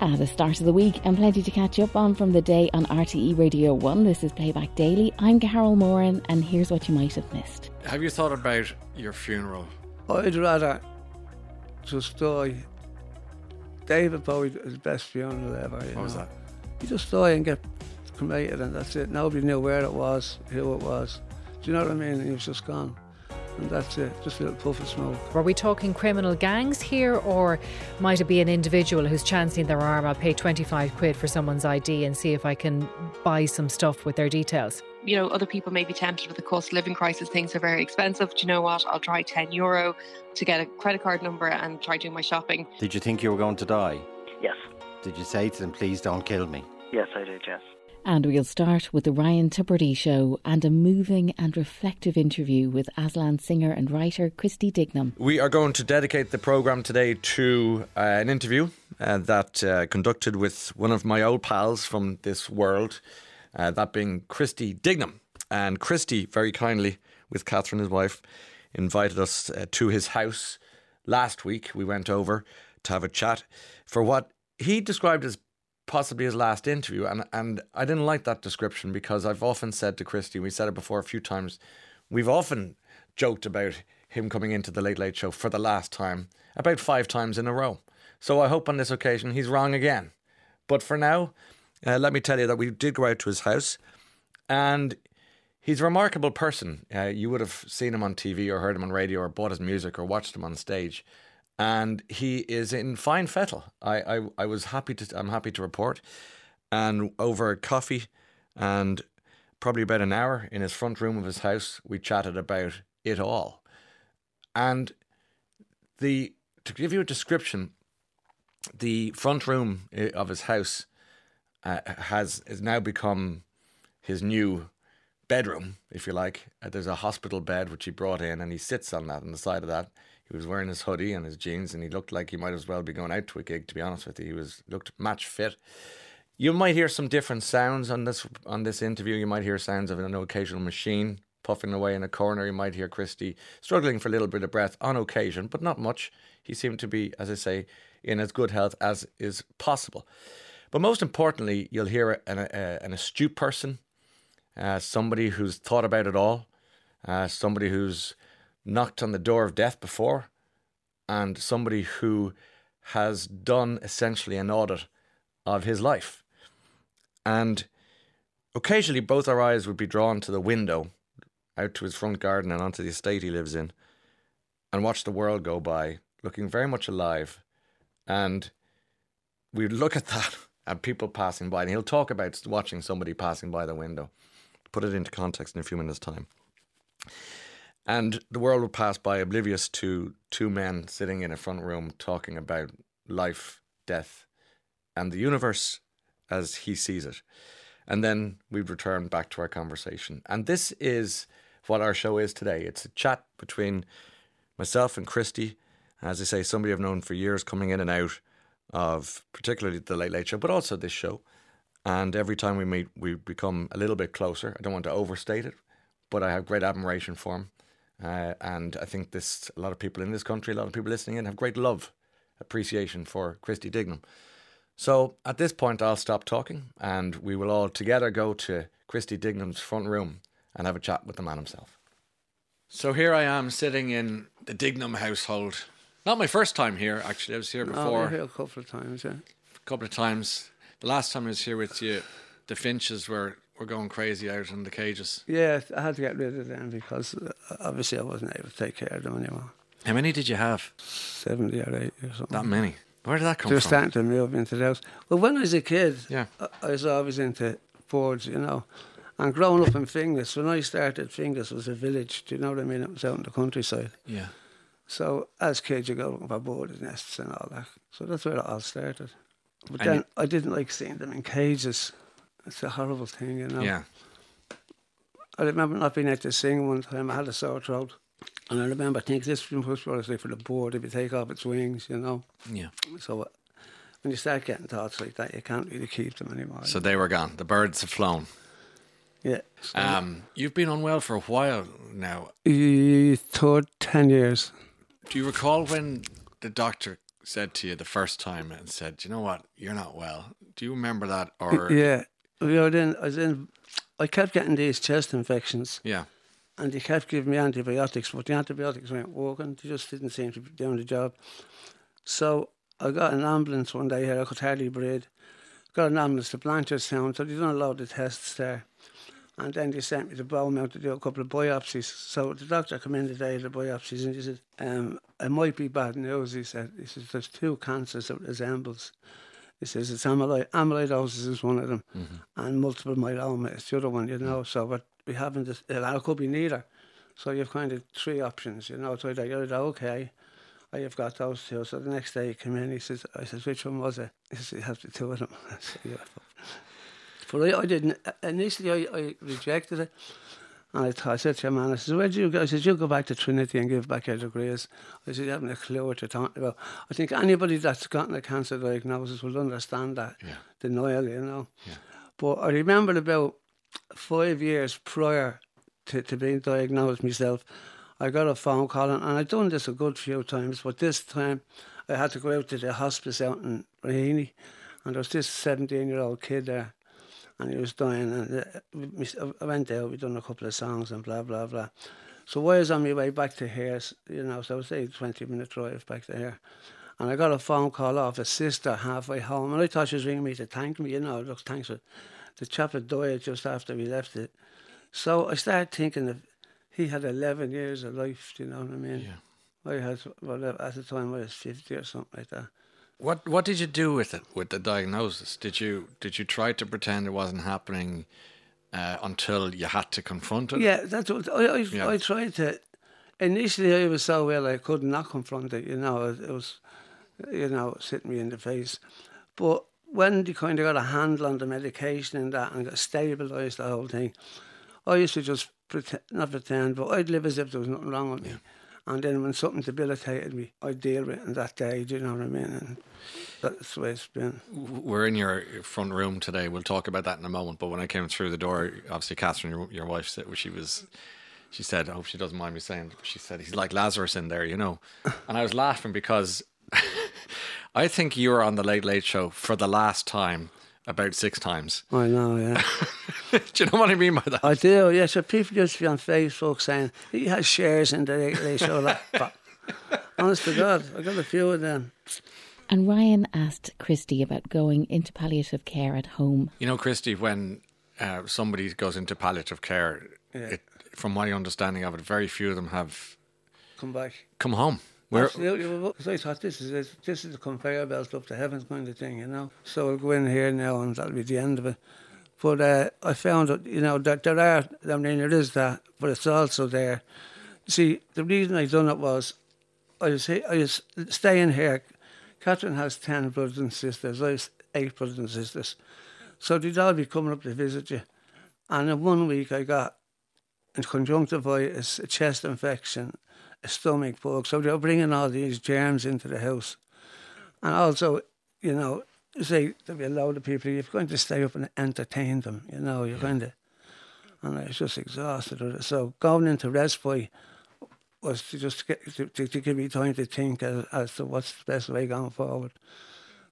At the start of the week, and plenty to catch up on from the day on RTE Radio 1. This is Playback Daily. I'm Carol Moran, and here's what you might have missed. Have you thought about your funeral? I'd rather just die. David Bowie his best funeral ever. What know. was that? You just die and get cremated, and that's it. Nobody knew where it was, who it was. Do you know what I mean? And he was just gone. And that's it. Just a little puff of smoke. Were we talking criminal gangs here, or might it be an individual who's chancing their arm? I'll pay 25 quid for someone's ID and see if I can buy some stuff with their details. you know, other people may be tempted with the cost of living crisis. Things are very expensive. Do you know what? I'll try 10 euro to get a credit card number and try doing my shopping. Did you think you were going to die? Yes. Did you say to them, please don't kill me? Yes, I did, yes. And we'll start with the Ryan Tubridy show and a moving and reflective interview with Aslan singer and writer Christy Dignam. We are going to dedicate the programme today to uh, an interview uh, that uh, conducted with one of my old pals from this world, uh, that being Christy Dignam. And Christy, very kindly, with Catherine, his wife, invited us uh, to his house last week. We went over to have a chat for what he described as possibly his last interview. And, and I didn't like that description because I've often said to Christy, we said it before a few times, we've often joked about him coming into the Late Late Show for the last time, about five times in a row. So I hope on this occasion he's wrong again. But for now, uh, let me tell you that we did go out to his house and he's a remarkable person. Uh, you would have seen him on TV or heard him on radio or bought his music or watched him on stage. And he is in fine fettle. I, I, I was happy to I'm happy to report. And over coffee and probably about an hour in his front room of his house, we chatted about it all. And the to give you a description, the front room of his house uh, has has now become his new bedroom, if you like. Uh, there's a hospital bed which he brought in, and he sits on that. On the side of that, he was wearing his hoodie and his jeans, and he looked like he might as well be going out to a gig. To be honest with you, he was looked match fit. You might hear some different sounds on this on this interview. You might hear sounds of an occasional machine puffing away in a corner. You might hear Christy struggling for a little bit of breath on occasion, but not much. He seemed to be, as I say, in as good health as is possible. But most importantly, you'll hear an, a, an astute person, uh, somebody who's thought about it all, uh, somebody who's knocked on the door of death before, and somebody who has done essentially an audit of his life. And occasionally, both our eyes would be drawn to the window out to his front garden and onto the estate he lives in and watch the world go by, looking very much alive. And we'd look at that and people passing by, and he'll talk about watching somebody passing by the window. Put it into context in a few minutes' time. And the world would pass by oblivious to two men sitting in a front room talking about life, death, and the universe as he sees it. And then we'd return back to our conversation. And this is what our show is today. It's a chat between myself and Christy, as I say, somebody I've known for years coming in and out of particularly the Late Late Show, but also this show. And every time we meet, we become a little bit closer. I don't want to overstate it, but I have great admiration for him. Uh, and I think this a lot of people in this country, a lot of people listening in, have great love, appreciation for Christy Dignam. So at this point, I'll stop talking, and we will all together go to Christy Dignam's front room and have a chat with the man himself. So here I am sitting in the Dignam household. Not my first time here, actually. I was here before we're here a couple of times, yeah. a couple of times. The last time I was here with you, the finches were, were going crazy out in the cages. Yeah, I had to get rid of them because uh, obviously I wasn't able to take care of them anymore. How many did you have? 70 or 80 or something. That many. Where did that come They were from? starting to move into the house. Well, when I was a kid, Yeah. I, was always into boards, you know. And growing up in Finglas, when I started, Finglas was a village, do you know what I mean? It was out in the countryside. Yeah. So as kids, you go looking for bird nests and all that. So that's where it all started. But And then I didn't like seeing them in cages. It's a horrible thing, you know. Yeah. I remember not being able to sing one time. I had a sore throat. And I remember thinking this was say for the bird, if you take off its wings, you know. Yeah. So uh, when you start getting thoughts like that, you can't really keep them anymore. So they were gone. The birds have flown. yeah. So, Um, you've been unwell for a while now. third 10 years. Do you recall when the doctor said to you the first time and said, "You know what? You're not well." Do you remember that? Or Yeah, we were in. I was in. I kept getting these chest infections, yeah, and they kept giving me antibiotics, but the antibiotics weren't working. They just didn't seem to be doing the job. So I got an ambulance one day here. I could hardly breathe. Got an ambulance to Blanchardstown, so they done a load of tests there. And then they sent me to Beaumont to do a couple of biopsies. So the doctor came in the day of the biopsies and he said, um, it might be bad news, he said. He says, there's two cancers that resembles. He says, it's amyloid, amyloidosis is one of them mm-hmm. and multiple myeloma is the other one, you know. So but we haven't, this, it could be neither. So you've kind of three options, you know. So you're either okay, or you've got those two. So the next day he came in, he says, I says, which one was it? He says, you have the two of them. I said, yeah. But I, I didn't, initially I, I rejected it. And I, I said to your man, I said, where do you go? I said, you go back to Trinity and give back your degrees. I said, you haven't a clue what you're talking about. I think anybody that's gotten a cancer diagnosis will understand that Yeah. denial, you know. Yeah. But I remember about five years prior to, to being diagnosed myself, I got a phone call, and, and I'd done this a good few times, but this time I had to go out to the hospice out in Raheny, and there was this 17 year old kid there, and he was dying. And uh, I went out, we done a couple of songs and blah, blah, blah. So I was on my way back to here, you know, so I was say 20 minute drive back to here. And I got a phone call off a sister halfway home, and I thought she was ringing me to thank me, you know, look, thanks for the chap had died just after we left it. So I started thinking of he had 11 years of life, do you know what I mean? yeah. I had, well, at the time I was 50 or something like that. What What did you do with it with the diagnosis? Did you Did you try to pretend it wasn't happening uh, until you had to confront it? Yeah, that's what I, I, Yeah. I tried to. Initially, I was so well I could not confront it. You know, it, it was, you know, hitting me in the face. But when they kind of got a handle on the medication and that and got stabilised the whole thing, I used to just pretend, not pretend, but I'd live as if there was nothing wrong with me. And then when something debilitated me, I'd deal with it in that day. Do you know what I mean? And that's the way it's been. We're in your front room today. We'll talk about that in a moment. But when I came through the door, obviously Catherine, your, your wife, said she was. She said, "I hope she doesn't mind me saying." She said, "He's like Lazarus in there, you know," and I was laughing because I think you were on the Late Late Show for the last time about six times. I know, yeah. Do you know what I mean by that? I do, yeah. So people used to be on Facebook saying he has shares in the Late Late Show. Like, but honest to God, I got a few of them. And Ryan asked Christy about going into palliative care at home. You know, Christy, when uh, somebody goes into palliative care, it, from my understanding of it, very few of them have Come back. come home. Where, Absolutely. Well, I thought this is it. This is the conveyor belt up to heaven kind of thing, you know. So I'll go in here now, and that'll be the end of it. But uh, I found that you know that there are. I mean, there is that, but it's also there. See, the reason I done it was, I was I was staying here. Catherine has ten brothers and sisters. I have eight brothers and sisters. So they'd all be coming up to visit you. And in one week, I got in conjunctivitis, a chest infection, stomach bug. So they're bringing all these germs into the house. And also, you know, say there'll be a load of people, you're going to stay up and entertain them, you know, you're going to. And I was just exhausted with it. So going into respite was to just get, to, to, to give me time to think as, as to what's the best way going forward.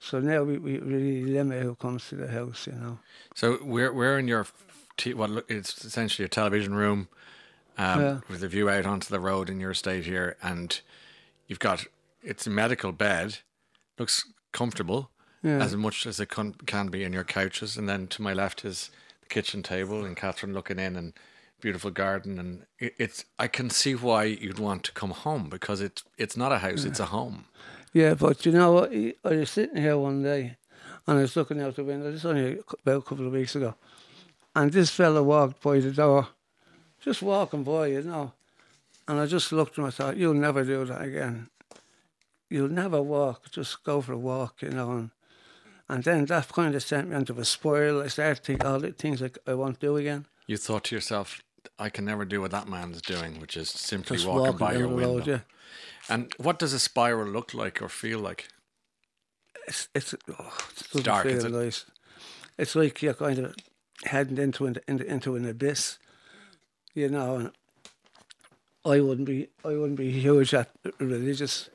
So now we, we really limit who comes to the house, you know. so we're we're in your t- what look- it's essentially a television room um, Yeah. with a view out onto the road in your estate here, and you've got it's a medical bed, looks comfortable Yeah. as much as it can, can be in your couches, and then to my left is the kitchen table and Catherine looking in and beautiful garden, and it, it's I can see why you'd want to come home because it's it's not a house, it's a home. Yeah, but you know what? I was sitting here one day and I was looking out the window. This is only a about a couple of weeks ago. And this fella walked by the door, just walking by, you know. And I just looked at him. I thought, you'll never do that again. You'll never walk. Just go for a walk, you know. And, and then that kind of sent me into a spiral. I started to think all the things like I won't do again. You thought to yourself, I can never do what that man's doing, which is simply Just walking, walking by your window. road, yeah. And what does a spiral look like or feel like? it's it's, oh, it dark, feel is it? nice. It's like you're kind of heading into an, into, into an abyss, you know. I wouldn't be I wouldn't be huge at religious,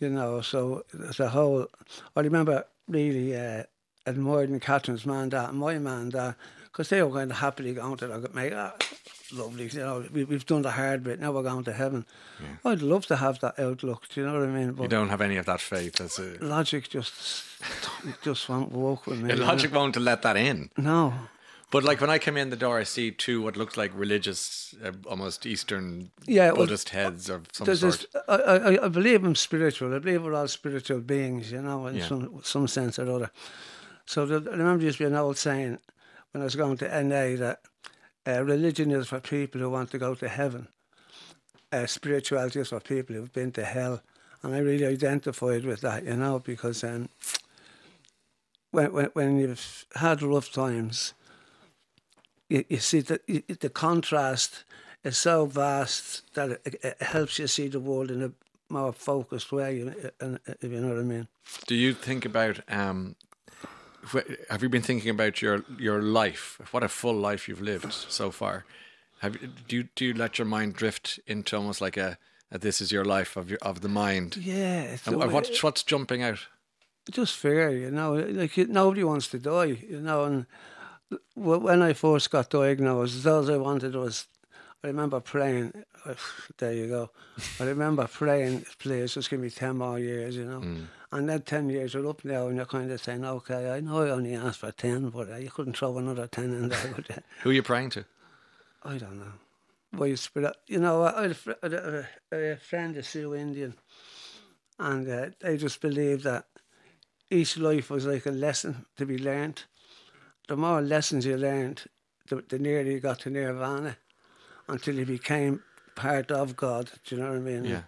you know. So the whole, I remember really uh, admiring Catherine's man, that and my man, that because they were going to happily going to like, mate, ah, lovely, you know, we, we've done the hard bit, now we're going to heaven. Yeah. I'd love to have that outlook, do you know what I mean? But you don't have any of that faith. That's. Logic just just won't work with me. logic know? won't let that in. No. But like when I come in the door, I see two what looks like religious, uh, almost Eastern yeah, Buddhist well, heads of some sort. I, I, I, believe I'm spiritual. I believe we're all spiritual beings, you know, in yeah. some some sense or other. So the, I remember just being an old saying when I was going to NA that uh, religion is for people who want to go to heaven. Uh, spirituality is for people who've been to hell. And I really identified with that, you know, because um, when, when, when you've had rough times, you, you see that the contrast is so vast that it, it, helps you see the world in a more focused way, if you know what I mean. Do you think about um, have you been thinking about your your life? What a full life you've lived so far. Have do you do you let your mind drift into almost like a, a this is your life of your of the mind? Yeah. And what's what's jumping out? Just fear, you know. Like nobody wants to die, you know. And when I first got diagnosed, all I wanted was, I remember praying. There you go. I remember praying, please, just give me ten more years, you know. Mm. And then 10 years are up now, and you're kind of saying, okay, I know I only asked for 10, but uh, you couldn't throw another 10 in there. Who are you praying to? I don't know. Well, you, spirit, you know, I had a, a, a friend, a Sioux Indian, and uh, they just believed that each life was like a lesson to be learned. The more lessons you learned, the, the nearer you got to nirvana until you became part of God. Do you know what I mean? Yeah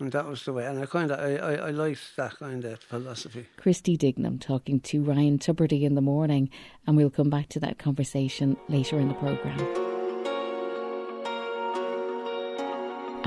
and that was the way. And I kind of I, I, I liked that kind of philosophy. Christy Dignam talking to Ryan Tubridy in the morning, and we'll come back to that conversation later in the programme.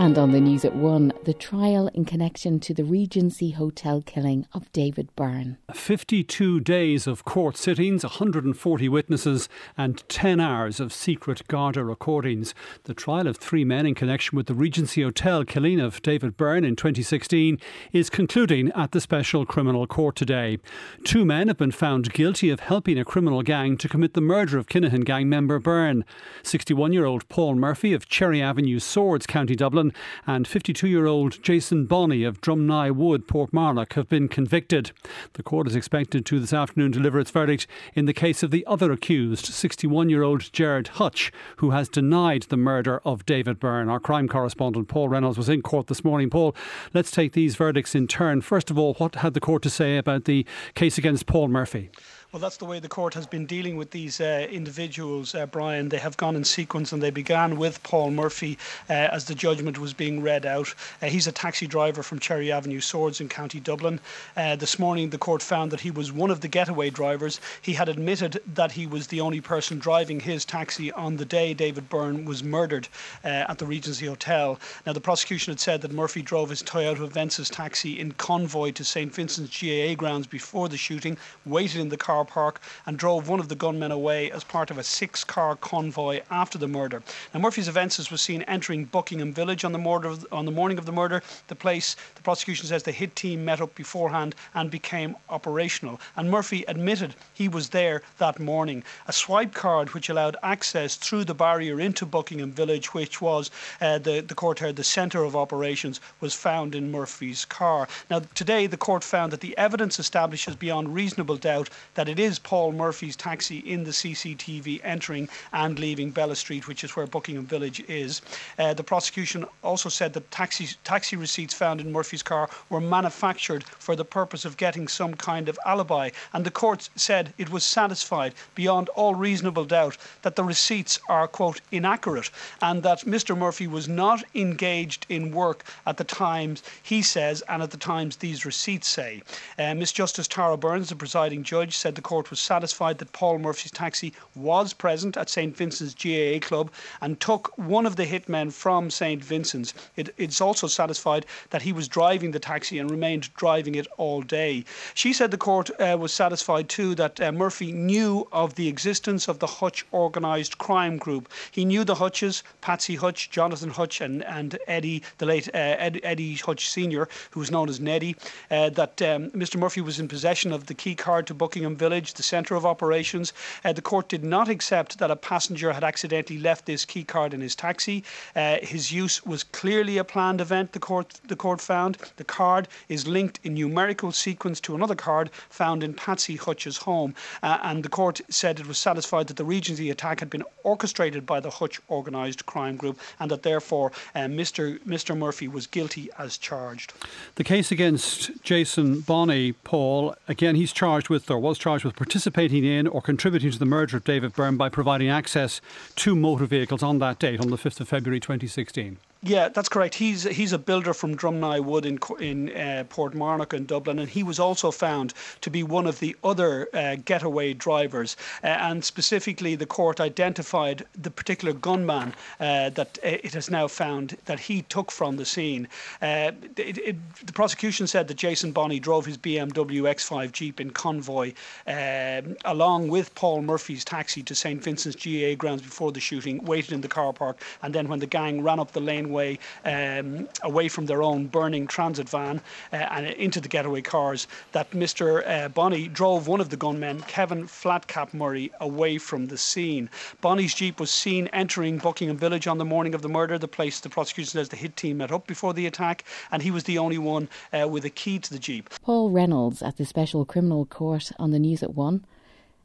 And on the news at one, the trial in connection to the Regency Hotel killing of David Byrne. 52 days of court sittings, 140 witnesses, and 10 hours of secret Garda recordings. The trial of three men in connection with the Regency Hotel killing of David Byrne in 2016 is concluding at the Special Criminal Court today. Two men have been found guilty of helping a criminal gang to commit the murder of Kinahan gang member Byrne. 61 year old Paul Murphy of Cherry Avenue Swords, County Dublin and 52 year old Jason Bonney of Drumnigh Wood, Portmarnock, have been convicted. The court is expected to this afternoon deliver its verdict in the case of the other accused, 61 year old Gerard Hutch, who has denied the murder of David Byrne. Our crime correspondent Paul Reynolds was in court this morning. Paul, let's take these verdicts in turn. First of all, what had the court to say about the case against Paul Murphy? Well, that's the way the court has been dealing with these uh, individuals, uh, Brian. They have gone in sequence and they began with Paul Murphy uh, as the judgment was being read out. Uh, he's a taxi driver from Cherry Avenue Swords in County Dublin. Uh, this morning, the court found that he was one of the getaway drivers. He had admitted that he was the only person driving his taxi on the day David Byrne was murdered uh, at the Regency Hotel. Now, the prosecution had said that Murphy drove his Toyota Avensis taxi in convoy to St. Vincent's GAA grounds before the shooting, waited in the car car park and drove one of the gunmen away as part of a six car convoy after the murder. Now, Murphy's Avensis was seen entering Buckingham Village on the, murder on the morning of the murder. The place, the prosecution says the hit team met up beforehand and became operational. And Murphy admitted he was there that morning. A swipe card which allowed access through the barrier into Buckingham Village, which was uh, the, the court heard the centre of operations, was found in Murphy's car. Now, today the court found that the evidence establishes beyond reasonable doubt that it is Paul Murphy's taxi in the CCTV entering and leaving Bella Street, which is where Buckingham Village is. Uh, the prosecution also said that taxi, taxi receipts found in Murphy's car were manufactured for the purpose of getting some kind of alibi. And the court said it was satisfied beyond all reasonable doubt that the receipts are, quote, inaccurate and that Mr. Murphy was not engaged in work at the times he says and at the times these receipts say. Uh, Miss Justice Tara Burns, the presiding judge, said the court was satisfied that Paul Murphy's taxi was present at St Vincent's GAA club and took one of the hitmen from St Vincent's. It, it's also satisfied that he was driving the taxi and remained driving it all day. She said the court uh, was satisfied too that uh, Murphy knew of the existence of the Hutch organised crime group. He knew the Hutches, Patsy Hutch, Jonathan Hutch, and, and Eddie, the late uh, Ed, Eddie Hutch Sr., who was known as Neddy, uh, that um, Mr. Murphy was in possession of the key card to Buckingham Village, the centre of operations. Uh, the court did not accept that a passenger had accidentally left this key card in his taxi. Uh, his use was clearly a planned event, the court, the court found. The card is linked in numerical sequence to another card found in Patsy Hutch's home. Uh, and the court said it was satisfied that the Regency attack had been orchestrated by the Hutch organised crime group and that therefore uh, Mr. Mr. Murphy was guilty as charged. The case against Jason Bonney, Paul, again, he's charged with or was charged with participating in or contributing to the murder of David Byrne by providing access to motor vehicles on that date, on the 5th of February 2016. Yeah, that's correct. He's he's a builder from Drumnigh Wood in in uh, Portmarnock in Dublin, and he was also found to be one of the other uh, getaway drivers. Uh, and specifically, the court identified the particular gunman uh, that uh, it has now found that he took from the scene. Uh, it, it, the prosecution said that Jason Bonney drove his BMW X5 Jeep in convoy um, along with Paul Murphy's taxi to St Vincent's GAA grounds before the shooting, waited in the car park, and then when the gang ran up the lane way um, away from their own burning transit van uh, and into the getaway cars that Mr. Uh, Bonney drove one of the gunmen, Kevin Flatcap Murray, away from the scene. Bonney's Jeep was seen entering Buckingham Village on the morning of the murder, the place the prosecution says the hit team met up before the attack, and he was the only one uh, with a key to the Jeep. Paul Reynolds at the Special Criminal Court on the news at 1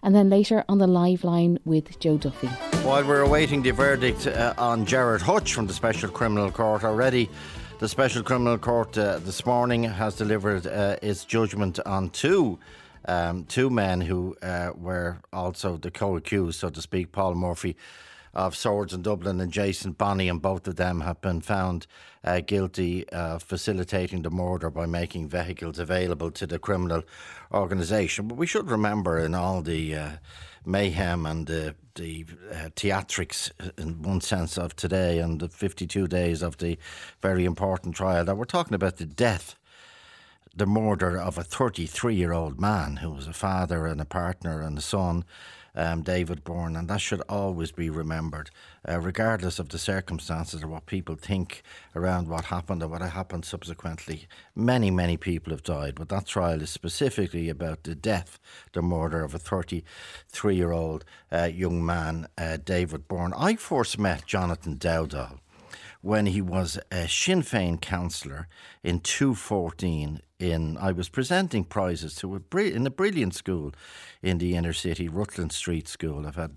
and then later on the live line with Joe Duffy. While we're awaiting the verdict uh, on Gerard Hutch from the Special Criminal Court already, the Special Criminal Court uh, this morning has delivered uh, its judgment on two. Um, two men who uh, were also the co-accused, so to speak, Paul Murphy of Swords in Dublin and Jason Bonney, and both of them have been found uh, guilty of facilitating the murder by making vehicles available to the criminal organisation. But we should remember in all the uh, mayhem and the, the uh, theatrics, in one sense, of today and the 52 days of the very important trial that we're talking about the death the murder of a 33 year old man who was a father and a partner and a son um, David Byrne, and that should always be remembered, uh, regardless of the circumstances or what people think around what happened or what happened subsequently. Many, many people have died, but that trial is specifically about the death, the murder of a 33 year old uh, young man, uh, David Byrne. I first met Jonathan Dowdall when he was a Sinn Féin councillor in 2014 in I was presenting prizes to a in a brilliant school in the inner city, Rutland Street School. I've had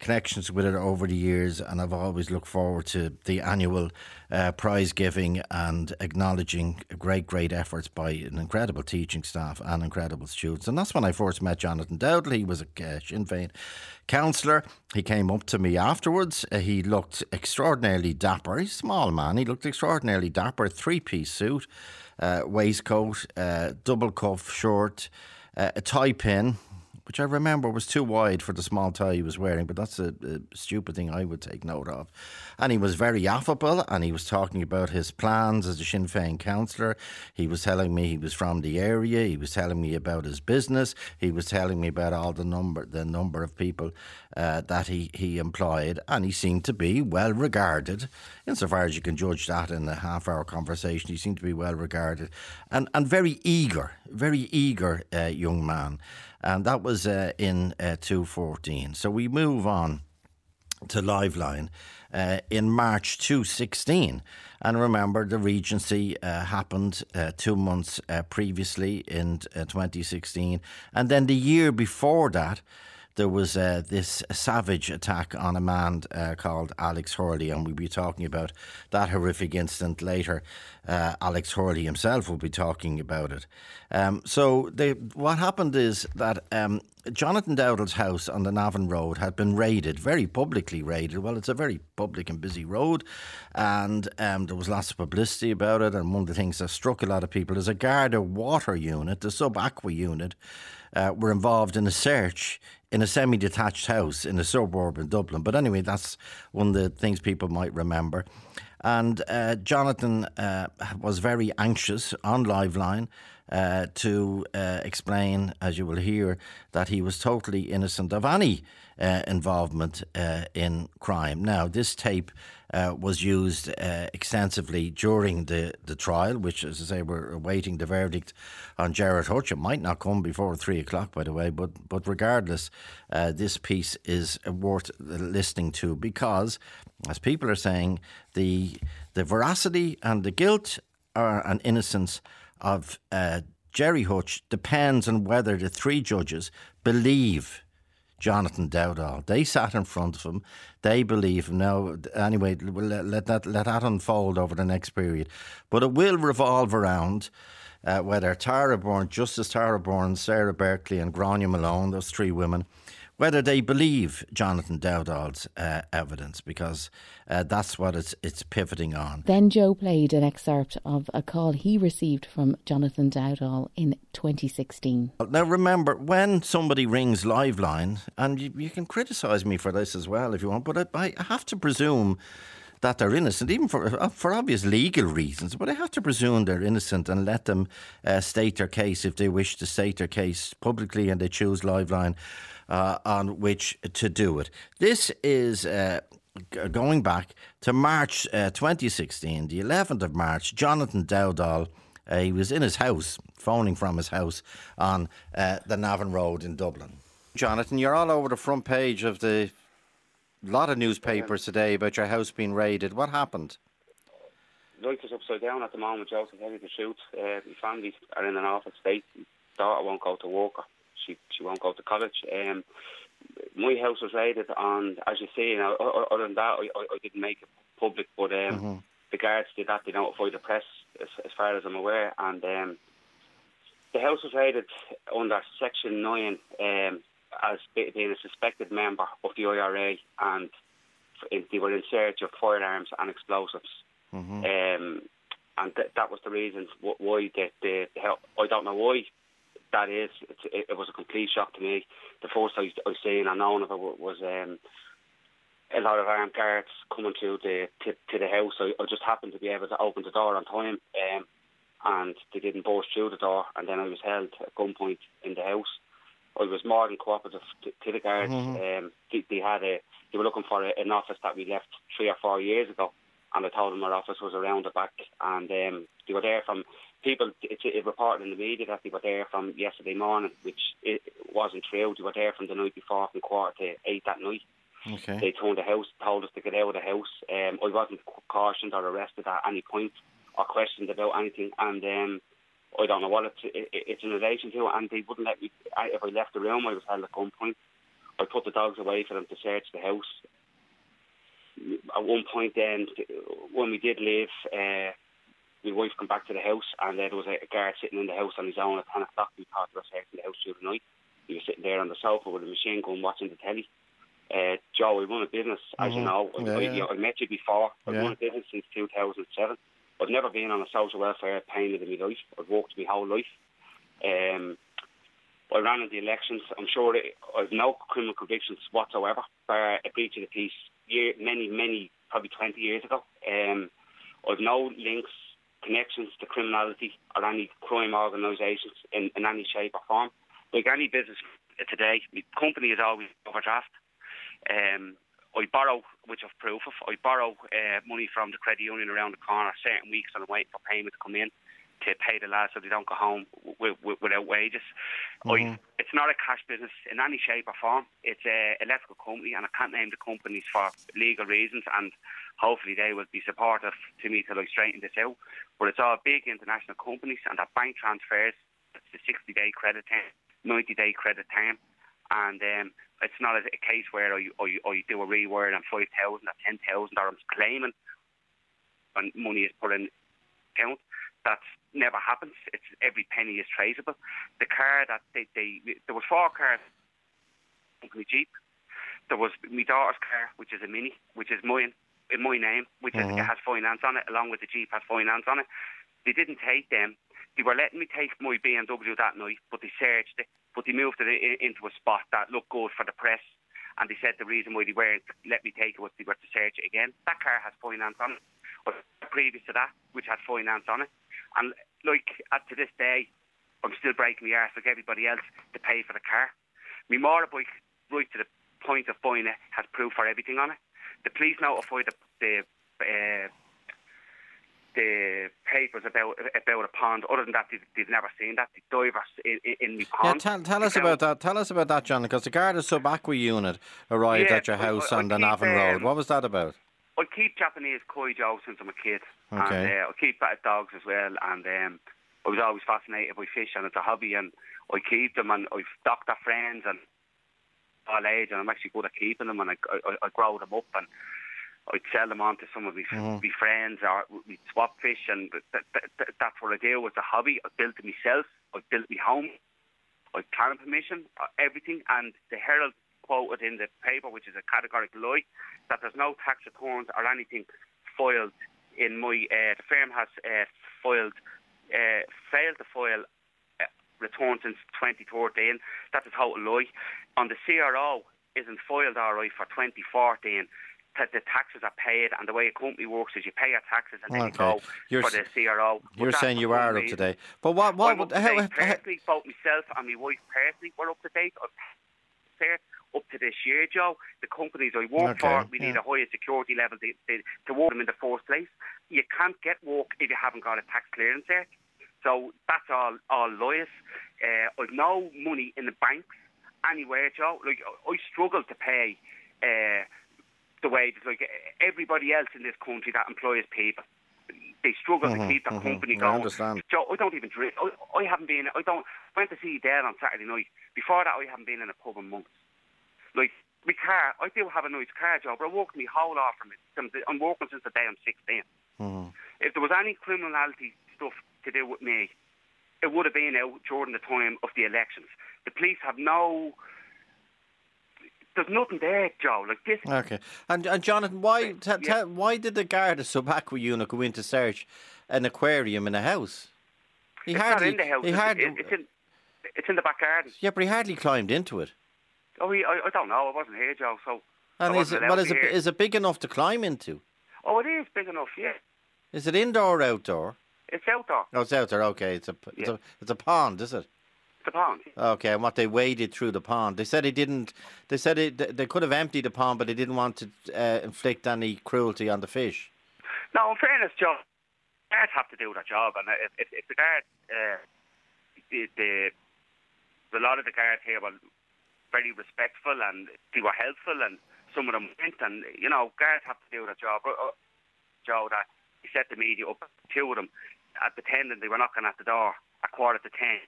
connections with it over the years, and I've always looked forward to the annual uh, prize giving and acknowledging great, great efforts by an incredible teaching staff and incredible students. And that's when I first met Jonathan Dowdall. He was a uh, Sinn Féin councillor. He came up to me afterwards. Uh, he looked extraordinarily dapper. He's a small man. He looked extraordinarily dapper, three piece suit uh, waistcoat, uh, double cuff shirt, uh, a tie pin, which I remember was too wide for the small tie he was wearing, but that's a, a, stupid thing I would take note of. And he was very affable and he was talking about his plans as a Sinn Féin councillor. He was telling me he was from the area, he was telling me about his business, he was telling me about all the number the number of people uh, that he, he employed, and he seemed to be well regarded, insofar as you can judge that in a half hour conversation. He seemed to be well regarded and, and very eager, very eager uh, young man and that was uh, in uh, 214. So we move on to Liveline uh, in March 2016. And remember, the Regency uh, happened uh, two months uh, previously in uh, 2016. And then the year before that, there was uh, this savage attack on a man uh, called Alex Hurley, and we'll be talking about that horrific incident later. Uh, Alex Hurley himself will be talking about it. Um, so they, what happened is that um, Jonathan Dowdall's house on the Navan Road had been raided, very publicly raided. Well, it's a very public and busy road, and um, there was lots of publicity about it. And one of the things that struck a lot of people is a Garda water unit, the sub aqua unit, uh, were involved in a search in a semi detached house in a suburb in Dublin. But anyway, that's one of the things people might remember. And uh, Jonathan uh, was very anxious on Liveline uh, to uh, explain, as you will hear, that he was totally innocent of any uh, involvement uh, in crime. Now, this tape uh, was used uh, extensively during the, the trial, which, as I say, we're awaiting the verdict on Gerard Hutch. It might not come before three o'clock, by the way, but, but regardless, this piece is worth listening to because, as people are saying, the, the veracity and the guilt or, and innocence of uh, Gerry Hutch depends on whether the three judges believe Jonathan Dowdall. They sat in front of him. They believe him. Now, anyway, let, let, that, let that unfold over the next period. But it will revolve around uh, whether Tara Byrne, Justice Tara Byrne, Sarah Berkeley, and Gráinne Malone, those three women, whether they believe Jonathan Dowdall's uh, evidence, because uh, that's what it's it's pivoting on. Then Joe played an excerpt of a call he received from Jonathan Dowdall in 2016. Now remember, when somebody rings Liveline, and you, you can criticise me for this as well if you want, but I, I have to presume that they're innocent, even for uh, for obvious legal reasons. But I have to presume they're innocent and let them uh, state their case if they wish to state their case publicly and they choose Liveline uh, on which to do it. This is. Uh, going back to March uh, 2016, the 11th of March, Jonathan Dowdall, uh, he was in his house, phoning from his house on uh, the Navan Road in Dublin. Jonathan, you're all over the front page of the lot of newspapers today about your house being raided. What happened? Life is upside down at the moment, Joseph. Heavy to shoot. Uh, my family are in an awful state. Daughter won't go to work she she won't go to college. Um, my house was raided, and as you see, you know, other than that, I, I, didn't make it public, but um, mm-hmm. the guards did that. They notify the press, as, as far as I'm aware, and um, the house was raided under Section Nine um, as being a suspected member of the IRA, and they were in search of firearms and explosives. Mm-hmm. Um, and th- that was the reason why the, the, the help. I don't know why that is, it, it, was a complete shock to me. The first I, I seeing, and known of it was um, a lot of armed guards coming to the to, to the house. I, I, just happened to be able to open the door on time, um, and they didn't burst through the door. And then I was held at gunpoint in the house. I was more than cooperative to, to the guards. Mm-hmm. Um, they, they, had a they were looking for a, an office that we left three or four years ago, and I told them our office was around the back, and um, they were there from people, it, it reported in the media that they were there from yesterday morning, which it wasn't true. They were there from the night before, from quarter to eight that night. Okay. They told the house, told us to get out of the house. Um, I wasn't cautioned or arrested at any point or questioned about anything, and um, I don't know what it's, it, it's in relation to. And they wouldn't let me. I, if I left the room, I was held at gunpoint. I put the dogs away for them to search the house. At one point, then, when we did leave, uh, my wife come back to the house and uh, there was a, guard sitting in the house on his own at 10 o'clock. We thought he was in the house through the night. He was sitting there on the sofa with a machine gun watching the telly. Uh, Joe, we run a business, as mm-hmm. you know. Yeah, I, yeah. You know. I met you before. I've yeah. run a business since 2007. I've never been on a social welfare payment in my life. I've worked my whole life. Um, I ran in the elections. I'm sure I've no criminal convictions whatsoever, bar a breach of the peace year, many, many, probably 20 years ago. Um, I've no links connections to criminality or any crime organisations in, in any shape or form. Like any business today, the company is always overdraft. Um, I borrow, which I've proof of, I borrow uh, money from the credit union around the corner certain weeks and I'm waiting for payment to come in to pay the lads so they don't go home w- w- without wages. Mm-hmm. I, it's not a cash business in any shape or form. It's a electrical company, and I can't name the companies for legal reasons. And hopefully, they will be supportive to me to I straighten this out. But it's all big international companies, and that bank transfers. It's the 60 day credit term, 90 day credit term. And um, it's not a, a case where I, I, I do a reword on 5,000 or 10,000 or I'm claiming and money is put in account. That's never happens. It's every penny is traceable. The car that they, they there was four cars company Jeep. There was my daughter's car, which is a Mini, which is mine, in my name, which Mhm. has finance on it, along with the Jeep has finance on it. They didn't take them. They were letting me take my BMW that night, but they searched it. But they moved it into a spot that looked good for the press. And they said the reason why they weren't let me take it was they were to search it again. That car has finance on it. But previous to that, which had finance on it. And like at to this day, I'm still breaking the arse like everybody else to pay for the car. My motorbike, right to the point of buying it, has proof for everything on it. The police notified the the, uh, the papers about about a pond. Other than that, they, they've never seen that. The divers in, in, in my Yeah, tell, tell us about that. Tell us about that, John, because the Garda Sub Aqua unit arrived Yeah, at your house I- I on the keep, Navan Road. um, What was that about? I keep Japanese koi joe since I'm a kid, Okay. and uh, I keep dogs as well. And um, I was always fascinated by fish, and it's a hobby. And I keep them, and I've doctor friends and all age, and I'm actually good at keeping them, and I, I, I grow them up, and I'd sell them on to some of my, Mhm. my friends, or we'd swap fish, and that, that, that, that's what I do. It's a hobby. I built it myself. I built my home. I planning permission, uh, everything, and the Herald quoted in the paper, which is a categorical lie, that there's no tax returns or anything filed in my. Uh, the firm has uh, filed, uh, failed to file return since 2013. That's a total lie. On the CRO, isn't filed all right for 2014. That the taxes are paid, and the way a company works is you pay your taxes and then Okay. you go You're for the CRO. But You're saying you are up to date. But what? what I'm up would- to how, how- personally, both myself and my wife personally were up to date. Up to this year, Joe. The companies I work Okay, for, we need yeah. a higher security level to, to, to work them in the first place. You can't get work if you haven't got a tax clearance there. So that's all all lies. Uh, I've no money in the banks anywhere, Joe. Like I I struggle to pay uh, the wages like everybody else in this country that employs people. They struggle Mhm, to keep their mhm. company I going. understand. Joe, I don't even drink. I, I haven't been. I don't. Went to see Dale on Saturday night. Before that, I haven't been in a pub in months. Like my car, I do have a nice car, Joe, but I worked my whole off from it. I'm working since the day I'm 16. Mhm. If there was any criminality stuff to do with me, it would have been out during the time of the elections. The police have no. There's nothing there, Joe. Like this. Okay. And, and Jonathan, why t- Yeah. tell- why did the Garda Sub Aqua unit go in to search an aquarium in a house? He it's hardly. not in the house. He It's, hardly. it- it's in. It's in the back garden. yeah, but he hardly climbed into it. Oh, he, I, I don't know. I wasn't here, Joe. So. And is it, well, is it, is it big enough to climb into? Oh, it is big enough. Yeah, Is it indoor or outdoor? It's outdoor. Oh, it's outdoor. Okay, it's a it's Yeah. a it's a pond, is it? The pond. Okay, and what they waded through the pond. They said they didn't. They said it, they could have emptied the pond, but they didn't want to uh, inflict any cruelty on the fish. No, in fairness, Joe, guards have to do their job, and if, if, if the guards, uh, the, the a lot of the guards here were very respectful and they were helpful, and some of them weren't, and you know, guards have to do their job. Uh, uh, Joe, that he set the media up, two of them, at the ten, they were knocking at the door at quarter to ten.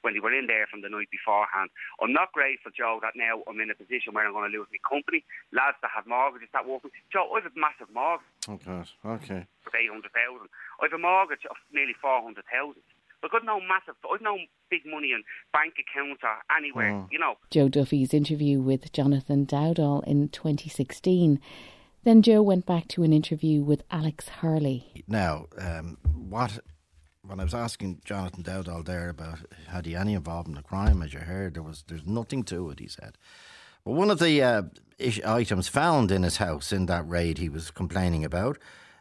When they were in there from the night beforehand, I'm not grateful, Joe, that now I'm in a position where I'm going to lose my company. Lads that have mortgages that work with Joe, I have a massive mortgage. Okay, okay. for eight hundred thousand. I have a mortgage of nearly four hundred thousand. I've got no massive, I've no big money in bank accounts or anywhere. Mm. You know, Joe Duffy's interview with Jonathan Dowdall in 2016. Then Joe went back to an interview with Alex Hurley. Now, um, what when I was asking Jonathan Dowdall there about had he any involvement in the crime, as you heard, there was there's nothing to it. He said, but one of the uh, items found in his house in that raid he was complaining about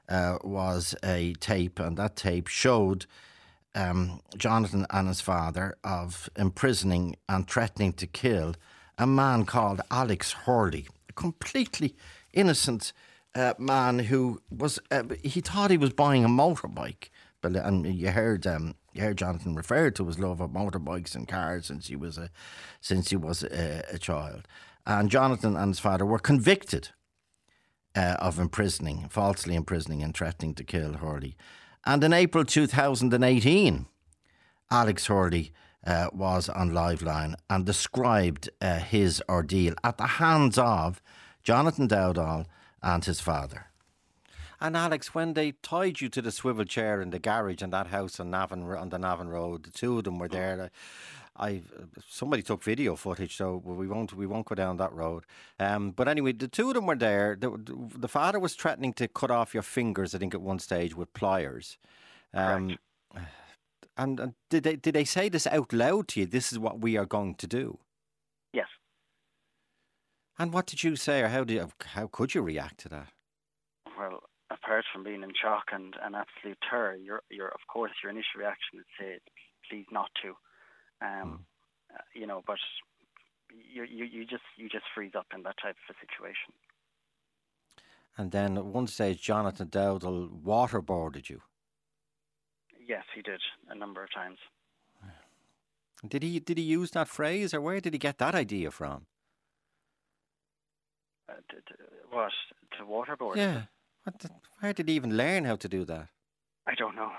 uh, was a tape, and that tape showed. Um, Jonathan and his father of imprisoning and threatening to kill a man called Alex Hurley, completely innocent uh, man who was uh, he thought he was buying a motorbike, but and you heard um, you heard Jonathan refer to his love of motorbikes and cars since he was a since he was a, a child, and Jonathan and his father were convicted uh, of imprisoning, falsely imprisoning and threatening to kill Hurley. And in April 2018, Alex Hurley uh, was on Liveline and described uh, his ordeal at the hands of Jonathan Dowdall and his father. And Alex, when they tied you to the swivel chair in the garage in that house on Navan on the Navan Road, the two of them were there. I somebody took video footage, so we won't we won't go down that road. Um, but anyway, the two of them were there. The, the, father was threatening to cut off your fingers. I think at one stage with pliers. Um, and, and did they did they say this out loud to you? This is what we are going to do. And what did you say, or how did you, how could you react to that? Well, apart from being in shock and, and absolute terror, your your of course your initial reaction is say, please not to, um, mm. you know, but you, you you just you just freeze up in that type of a situation. And then at one stage, Jonathan Dowdall waterboarded you. Yes, he did a number of times. Did he did he use that phrase, or where did he get that idea from? Uh, what to waterboard? Yeah. The, where did he even learn how to do that? I don't know.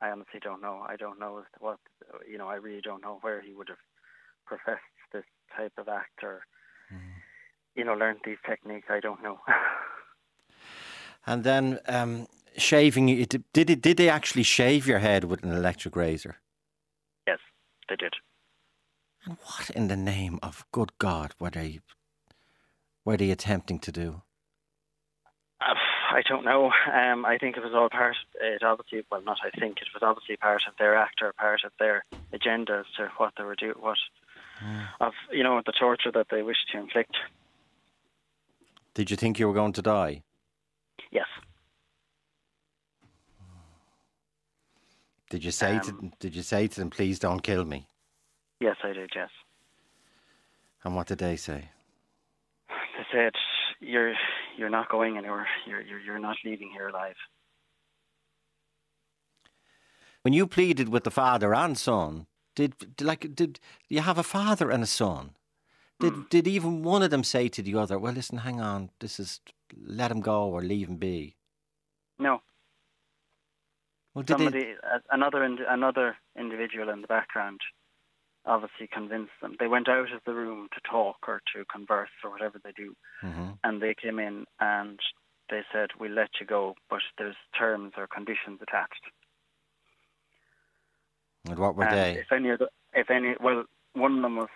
I honestly don't know. I don't know what you know. I really don't know where he would have professed this type of act or mm. you know learned these techniques. I don't know. and then um, shaving. Did it? Did they actually shave your head with an electric razor? Yes, they did. And what in the name of good God were they? Were you attempting to do? Uh, I don't know. Um, I think it was all part. It obviously, well, not. I think it was obviously part of their act or part of their agenda as to what they were doing, what mm. of you know the torture that they wished to inflict. Did you think you were going to die? Yes. Did you say um, to Did you say to them, "Please don't kill me"? Yes, I did. Yes. And what did they say? Said, "You're you're not going anywhere. You're you're you're not leaving here alive." When you pleaded with the father and son, did like did you have a father and a son? Did mm. did even one of them say to the other, "Well, listen, hang on, this is let him go or leave him be"? No. Well, somebody, they... another another individual in the background, obviously convinced them. They went out of the room to talk or to converse or whatever they do, mm-hmm. and they came in and they said, "We'll let you go, but there's terms or conditions attached." And what were and they? If any, the, if any, well, one of them was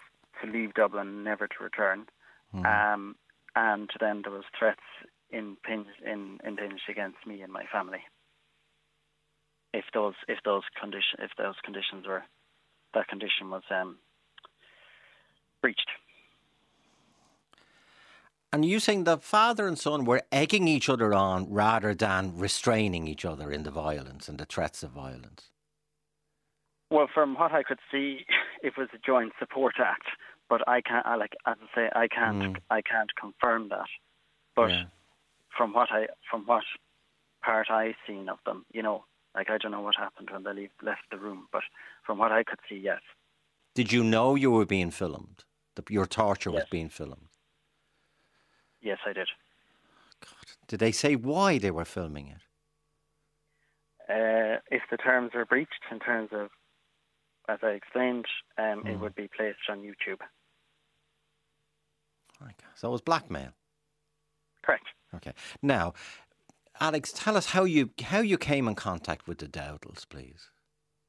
to leave Dublin, never to return, mm. um, and then there was threats impinged, in, impinged against me and my family if those if those condition if those conditions were that condition was um, breached. And you saying the father and son were egging each other on rather than restraining each other in the violence and the threats of violence? Well, from what I could see, it was a joint support act. But I can't, I like as I say, I can't, mm. I can't confirm that. But yeah. from what I, from what part I've seen of them, you know, like I don't know what happened when they leave, left the room, but from what I could see, yes. Did you know you were being filmed? That your torture yes. was being filmed? Yes, I did. God. Did they say why they were filming it? Uh, if the terms were breached in terms of, as I explained, um, mm. it hmm. would be placed on YouTube. Okay. So it was blackmail? Correct. Okay. Now, Alex, tell us how you how you came in contact with the Dowdalls, please.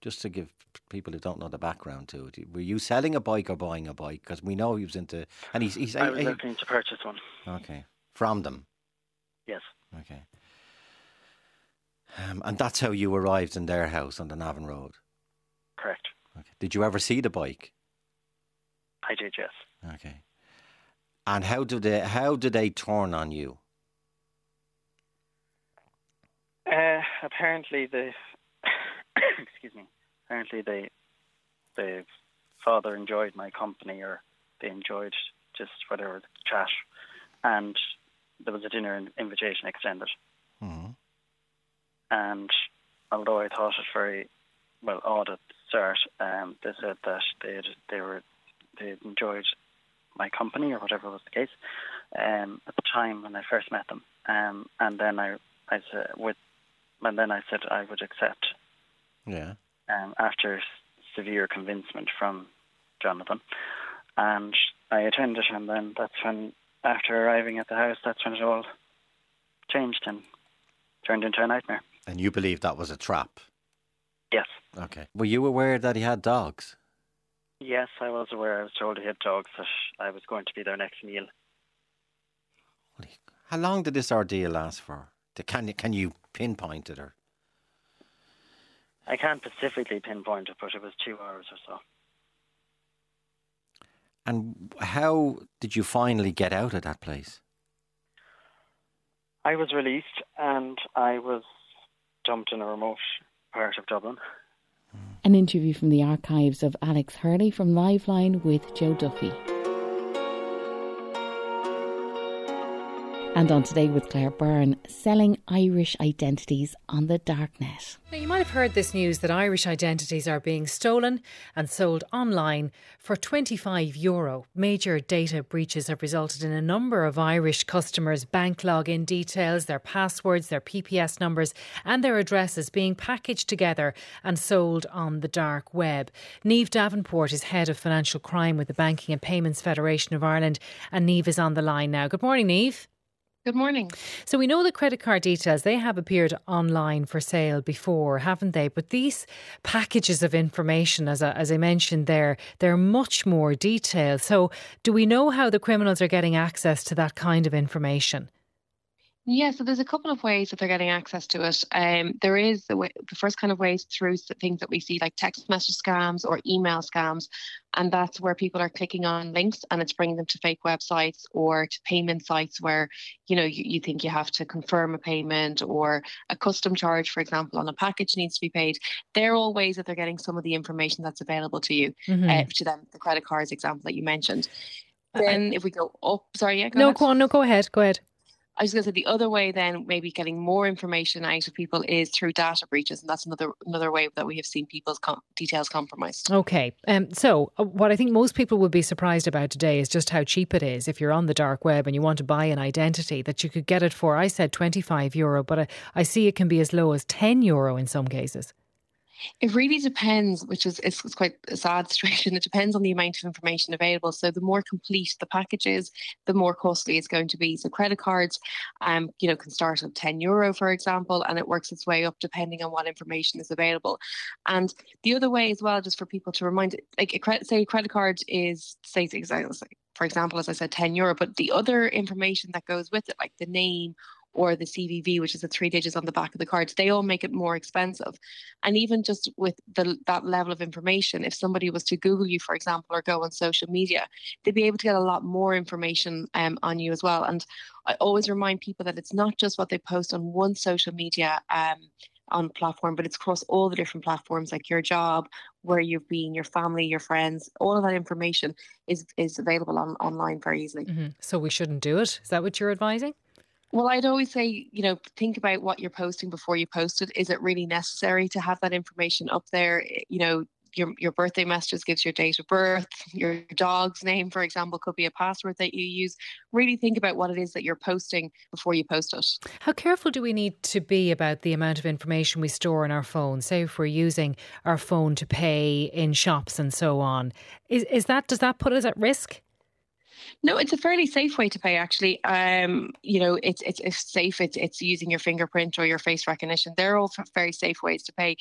Just to give people who don't know the background to it, were you selling a bike or buying a bike? Because we know he was into, and he's. he's I was looking to purchase one. Okay, from them. Yes. Okay. Um, and that's how you arrived in their house on the Navan Road. Correct. Okay. Did you ever see the bike? I did, yes. Okay. And how did they how did they turn on you? Uh, apparently, the excuse me. Apparently, the the father enjoyed my company, or they enjoyed just whatever chat, and there was a dinner invitation extended. Mm-hmm. And although I thought it very well odd at the start, um, they said that they they were they enjoyed my company or whatever was the case um, at the time when I first met them. Um, and then I, I said, with and then I said I would accept. Yeah. Um, after severe convincement from Jonathan, and I attended, and then that's when, after arriving at the house, that's when it all changed and turned into a nightmare. And you believe that was a trap? Yes. Okay. Were you aware that he had dogs? Yes, I was aware. I was told he had dogs that I was going to be their next meal. How long did this ordeal last for? Can you, can you pinpoint it or? I can't specifically pinpoint it, but it was two hours or so. And how did you finally get out of that place? I was released and I was dumped in a remote part of Dublin. An interview from the archives of Alex Hurley from Liveline with Joe Duffy. And on today with Claire Byrne, selling Irish identities on the darknet. Now, you might have heard this news that Irish identities are being stolen and sold online for 25 euro. Major data breaches have resulted in a number of Irish customers' bank login details, their passwords, their PPS numbers, and their addresses being packaged together and sold on the dark web. Niamh Davenport is head of financial crime with the Banking and Payments Federation of Ireland, and Niamh is on the line now. Good morning, Niamh. Good morning. So we know the credit card details, they have appeared online for sale before, haven't they? But these packages of information, as I, as I mentioned there, they're much more detailed. So do we know how the criminals are getting access to that kind of information? Yeah, so there's a couple of ways that they're getting access to it. Um, there is the, way, the first kind of ways through things that we see like text message scams or email scams, and that's where people are clicking on links and it's bringing them to fake websites or to payment sites where you know you, you think you have to confirm a payment or a custom charge, for example, on a package needs to be paid. They're all ways that they're getting some of the information that's available to you mm-hmm. uh, to them. The credit cards example that you mentioned. Then, if we go up, sorry, yeah, go no, ahead. go on, no, go ahead, go ahead. I was going to say the other way, then maybe getting more information out of people is through data breaches, and that's another another way that we have seen people's com- details compromised. Okay, um, so uh, what I think most people would be surprised about today is just how cheap it is. If you're on the dark web and you want to buy an identity, that you could get it for, I said twenty five euro, but I, I see it can be as low as ten euro in some cases. It really depends, which is it's, it's, quite a sad situation. It depends on the amount of information available. So the more complete the package is, the more costly it's going to be. So credit cards, um, you know, can start at 10 euro, for example, and it works its way up depending on what information is available. And the other way as well, just for people to remind, like a credit, say a credit card is say for example, as I said, 10 euro, but the other information that goes with it, like the name or the CVV, which is the three digits on the back of the cards, they all make it more expensive. And even just with the, that level of information, if somebody was to Google you, for example, or go on social media, they'd be able to get a lot more information um, on you as well. And I always remind people that it's not just what they post on one social media. Um, on platform, but it's across all the different platforms, like your job, where you've been, your family, your friends. All of that information is is available on online very easily. Mm-hmm. So we shouldn't do it. Is that what you're advising? Well, I'd always say, you know, think about what you're posting before you post it. Is it really necessary to have that information up there? Eh, you know, your your birthday messages gives your date of birth. Your dog's name, for example, could be a password that you use. Really think about what it is that you're posting before you post it. How careful do we need to be about the amount of information we store on our phone? Say if we're using our phone to pay in shops and so on, is is that does that put us at risk? No, it's a fairly safe way to pay. Actually, um, you know, it's, it's it's safe. It's it's using your fingerprint or your face recognition. They're all very safe ways to pay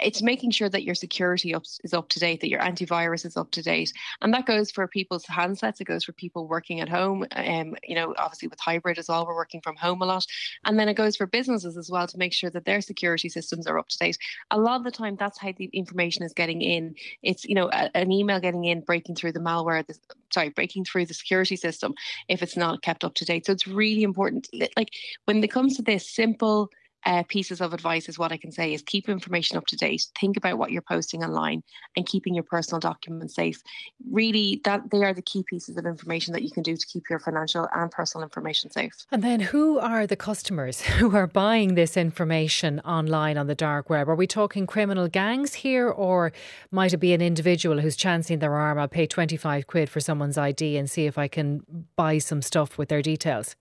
it's making sure that your security up, is up to date, that your antivirus is up to date, and that goes for people's handsets. It goes for people working at home. Um, you know, obviously with hybrid as well, we're working from home a lot, and then it goes for businesses as well to make sure that their security systems are up to date. A lot of the time, that's how the information is getting in. It's you know a, an email getting in, breaking through the malware. The, sorry, breaking through the security system if it's not kept up to date. So it's really important. Like when it comes to this simple uh, pieces of advice is what I can say is keep information up to date. Think about what you're posting online and keeping your personal documents safe. Really, that they are the key pieces of information that you can do to keep your financial and personal information safe. And then, who are the customers who are buying this information online on the dark web? Are we talking criminal gangs here, or might it be an individual who's chancing their arm? I'll pay twenty five quid for someone's ID and see if I can buy some stuff with their details.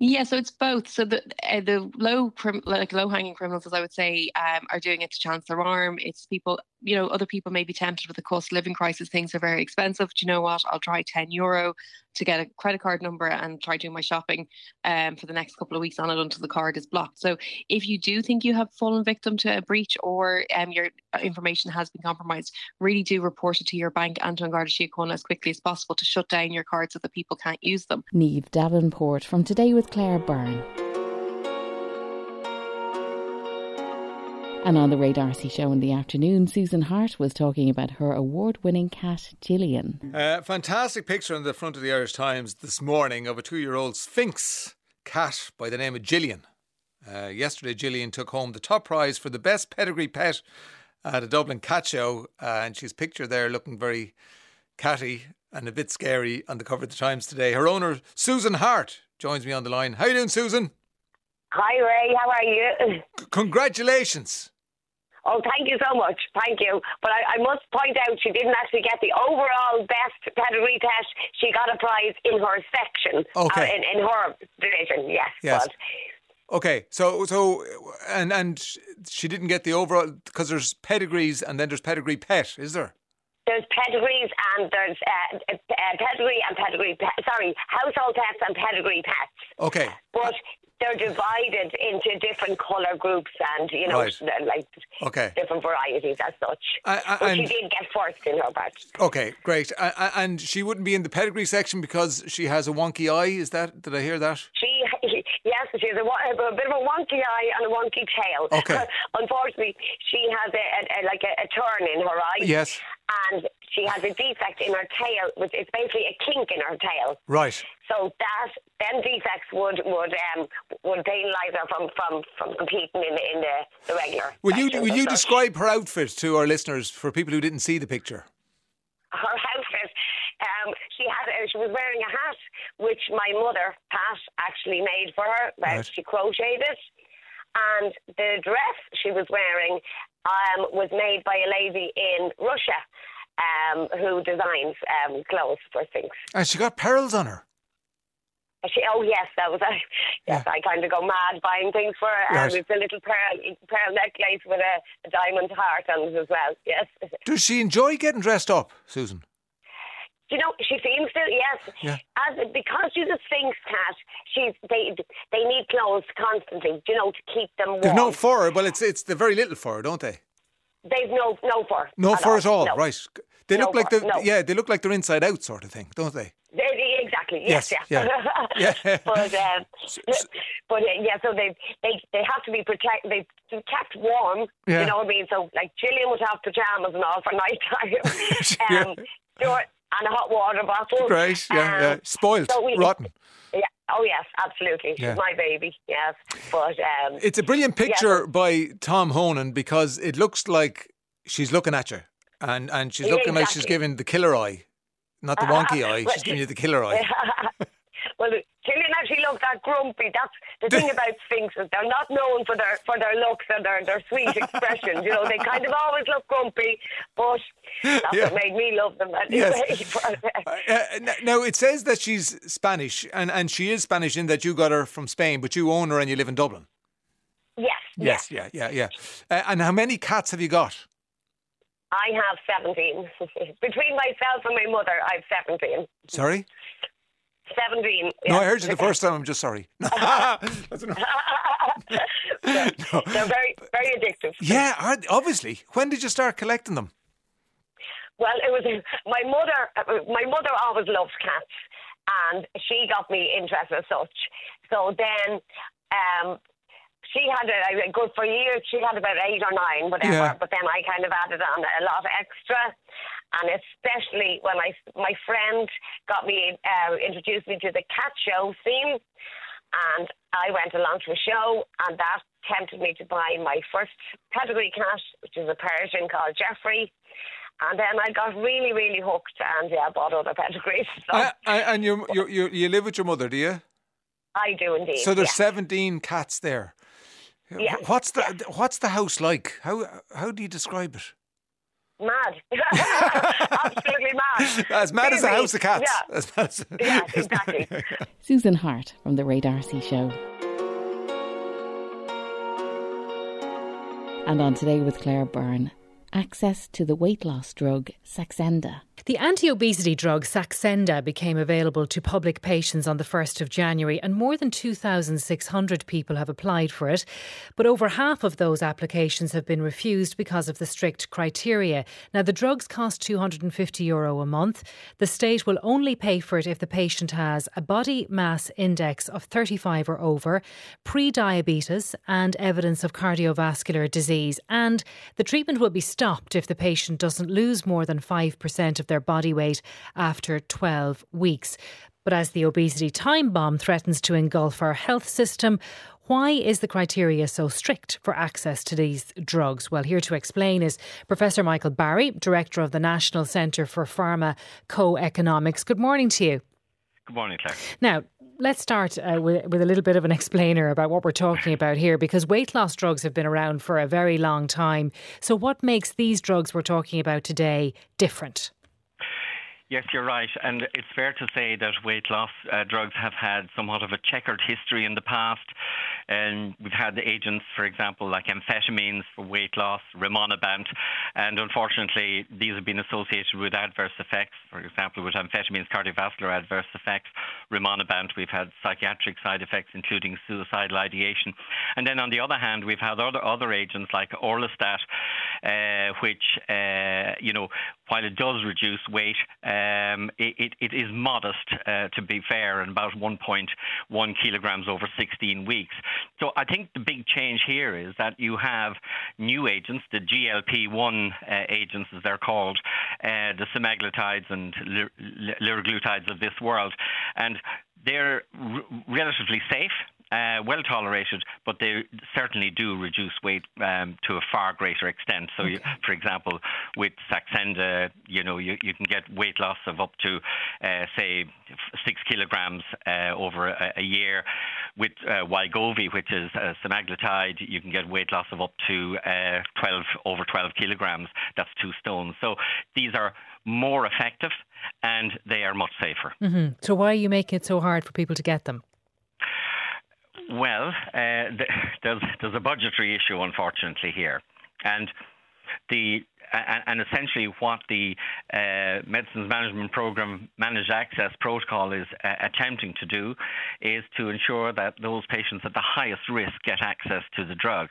Yeah, so it's both. So the uh, the low like low hanging criminals, as I would say, um, are doing it to chance their arm. It's people you know, other people may be tempted with the cost of living crisis. Things are very expensive. Do you know what? I'll try 10 euro to get a credit card number and try doing my shopping um, for the next couple of weeks on it until the card is blocked. So if you do think you have fallen victim to a breach or um, your information has been compromised, really do report it to your bank and to An Garda Síochána as quickly as possible to shut down your cards so that people can't use them. Niamh Davenport from Today with Claire Byrne. And on the Ray D'Arcy show in the afternoon, Susan Hart was talking about her award winning cat, Gillian. Uh, fantastic picture on the front of the Irish Times this morning of a two year old Sphynx cat by the name of Gillian. Uh, yesterday, Gillian took home the top prize for the best pedigree pet at a Dublin cat show, uh, and she's pictured there looking very catty and a bit scary on the cover of the Times today. Her owner, Susan Hart, joins me on the line. How you doing, Susan? Hi, Ray. How are you? C- congratulations. Oh, thank you so much. Thank you. But I, I, must point out she didn't actually get the overall best pedigree test. She got a prize in her section. Okay. Uh, in, in her division, yes. Yes. But. Okay, so so and and she didn't get the overall because there's pedigrees and then there's pedigree pet, is there? There's pedigrees and there's uh, uh, pedigree and pedigree. Pe- sorry, household pets and pedigree pets. Okay. But they're divided into different colour groups and you know Right. like Okay. different varieties as such. But she did get first in her batch. Okay, great. And she wouldn't be in the pedigree section because she has a wonky eye. Is that? Did I hear that? She, yes, she has a, a bit of a wonky eye and a wonky tail. Okay. Unfortunately, she has a, a, a like a, a turn in her eye. Yes. And she has a defect in her tail, which is basically a kink in her tail. Right. So that them defects would would um would penalise her from, from, from competing in the in the, the regular. Will you will you such. describe her outfit to our listeners for people who didn't see the picture? her outfit. Um, she had uh, she was wearing a hat which my mother Pat actually made for her. Right. She crocheted it, and the dress she was wearing um, was made by a lady in Russia um, who designs um, clothes for things. And she got pearls on her. She, oh yes, that was I. Yes, I kind of go mad buying things for her. Right. Um, it's a little pearl pearl necklace with a, a diamond heart on it as well. Yes. Does she enjoy getting dressed up, Susan? You know, she seems to. Yes, Yeah. as because she's a Sphynx cat, she's they they need clothes constantly. You know, to keep them warm. They've no fur. Well, it's it's the very little fur, don't they? They've no no fur. No fur at all. No. Right. They No look like fur, the no. yeah. They look like they're inside out sort of thing, don't they? They, exactly. Yes. Yes, yeah. yeah. Yeah. but um, but uh, yeah, so they they they have to be protect. They kept warm. Yeah. You know what I mean? So like Gillian would have pajamas and all for night time. Yeah. um, there were- and a hot water bottle. Great. Yeah. Um, yeah. Spoiled. so we- rotten. Yeah. Oh yes, absolutely. She's Yeah. my baby. Yes, but um, It's a brilliant picture by Tom Honan because it looks like she's looking at you, and and she's Yeah, looking like she's giving the killer eye, not the wonky eye. She's giving you the killer eye. well, Gillian actually looked that grumpy. That's the thing about sphynxes. They're not known for their for their looks and their, their sweet expressions. You know, they kind of always look grumpy, but that's Yeah. what made me love them anyway. Yes. Uh, Uh, now it says that she's Spanish, and, and she is Spanish in that you got her from Spain, but you own her and you live in Dublin. yes, Yes, yeah, yeah, yeah. Uh, and how many cats have you got? I have seventeen. Between myself and my mother, I have seventeen. Sorry, Seventeen. no, I heard you the first time. I'm just sorry. That's enough. they're, they're very very addictive. yeah, obviously. When did you start collecting them? Well, it was my mother. My mother always loves cats, and she got me interested as such. So then, um, she had a, a good for years. She had about eight or nine, whatever. Yeah. But then I kind of added on a lot of extra, and especially when I my friend got me uh, introduced me to the cat show scene, and I went along to a show, and that tempted me to buy my first pedigree cat, which is a Persian called Jeffrey. And then I got really, really hooked, and yeah, bought other pedigrees. So Uh, uh, and you you you live with your mother, do you? I do indeed. So there's yeah. seventeen cats there. Yeah. What's the What's the house like? How How do you describe it? Mad, absolutely mad. As mad as a house of cats. Yeah. As mad as, Yeah, exactly. Susan Hart from The Ray D'Arcy Show. And on Today with Claire Byrne, access to the weight loss drug Saxenda. The anti obesity drug Saxenda became available to public patients on the 1st of January, and more than 2,600 people have applied for it. But over half of those applications have been refused because of the strict criteria. Now, the drugs cost €250 Euro a month. The state will only pay for it if the patient has a body mass index of 35 or over, pre diabetes, and evidence of cardiovascular disease. And the treatment will be stopped if the patient doesn't lose more than 5% of their body weight after 12 weeks. But as the obesity time bomb threatens to engulf our health system, why is the criteria so strict for access to these drugs? Well, here to explain is Professor Michael Barry, Director of the National Centre for Pharma Co-Economics. Good morning to you. Good morning, Claire. Now, let's start uh, with, with, a little bit of an explainer about what we're talking about here because weight loss drugs have been around for a very long time. So, what makes these drugs we're talking about today different? Yes, you're right. And it's fair to say that weight loss uh, drugs have had somewhat of a checkered history in the past. And we've had agents, for example, like amphetamines for weight loss, rimonabant, and unfortunately, these have been associated with adverse effects. For example, with amphetamines, cardiovascular adverse effects. Rimonabant, we've had psychiatric side effects, including suicidal ideation. And then on the other hand, we've had other other agents like orlistat, uh, which uh, you know, while it does reduce weight. Um, it, it is modest, uh, to be fair, and about 1.1 kilograms over 16 weeks. So I think the big change here is that you have new agents, the GLP-1 uh, agents, as they're called, uh, the semaglutides and liraglutides of this world, and they're r- relatively safe uh, well tolerated, but they certainly do reduce weight um, to a far greater extent. So, okay. you, for example, with Saxenda, you know, you, you can get weight loss of up to, uh, say, six kilograms uh, over a, a, year. With uh, Wegovy, which is a semaglutide, you can get weight loss of up to uh, 12 over 12 kilograms. That's two stones. So these are more effective and they are much safer. Mm-hmm. So why are you making it so hard for people to get them? Well, uh, there's there's a budgetary issue, unfortunately, here, and the and essentially what the uh, Medicines Management Program Managed Access Protocol is uh, attempting to do is to ensure that those patients at the highest risk get access to the drug.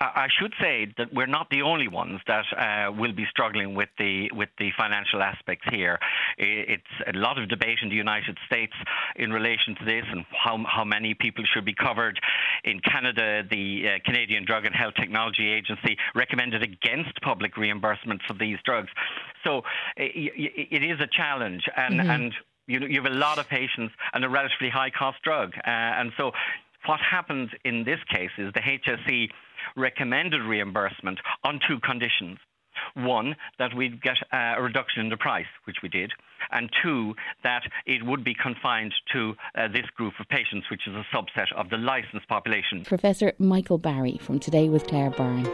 I should say that we're not the only ones that uh, will be struggling with the with the financial aspects here. It's a lot of debate in the United States in relation to this and how how many people should be covered. In Canada, the uh, Canadian Drug and Health Technology Agency recommended against public reimbursement for these drugs. So it, it is a challenge, and mm-hmm. and you know, you have a lot of patients and a relatively high cost drug, uh, and so what happens in this case is the HSE recommended reimbursement on two conditions. One, that we'd get a reduction in the price, which we did, and two, that it would be confined to uh, this group of patients, which is a subset of the licensed population. Professor Michael Barry from Today with Claire Byrne.